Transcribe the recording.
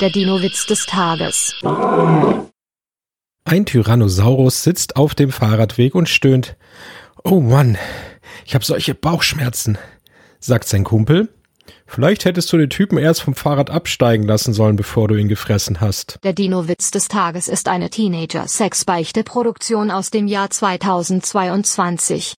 Der Dino-Witz des Tages. Ein Tyrannosaurus sitzt auf dem Fahrradweg und stöhnt. Oh Mann, ich habe solche Bauchschmerzen, sagt sein Kumpel. Vielleicht hättest du den Typen erst vom Fahrrad absteigen lassen sollen, bevor du ihn gefressen hast. Der Dino-Witz des Tages ist eine Teenager-Sexbeichte-Produktion aus dem Jahr 2022.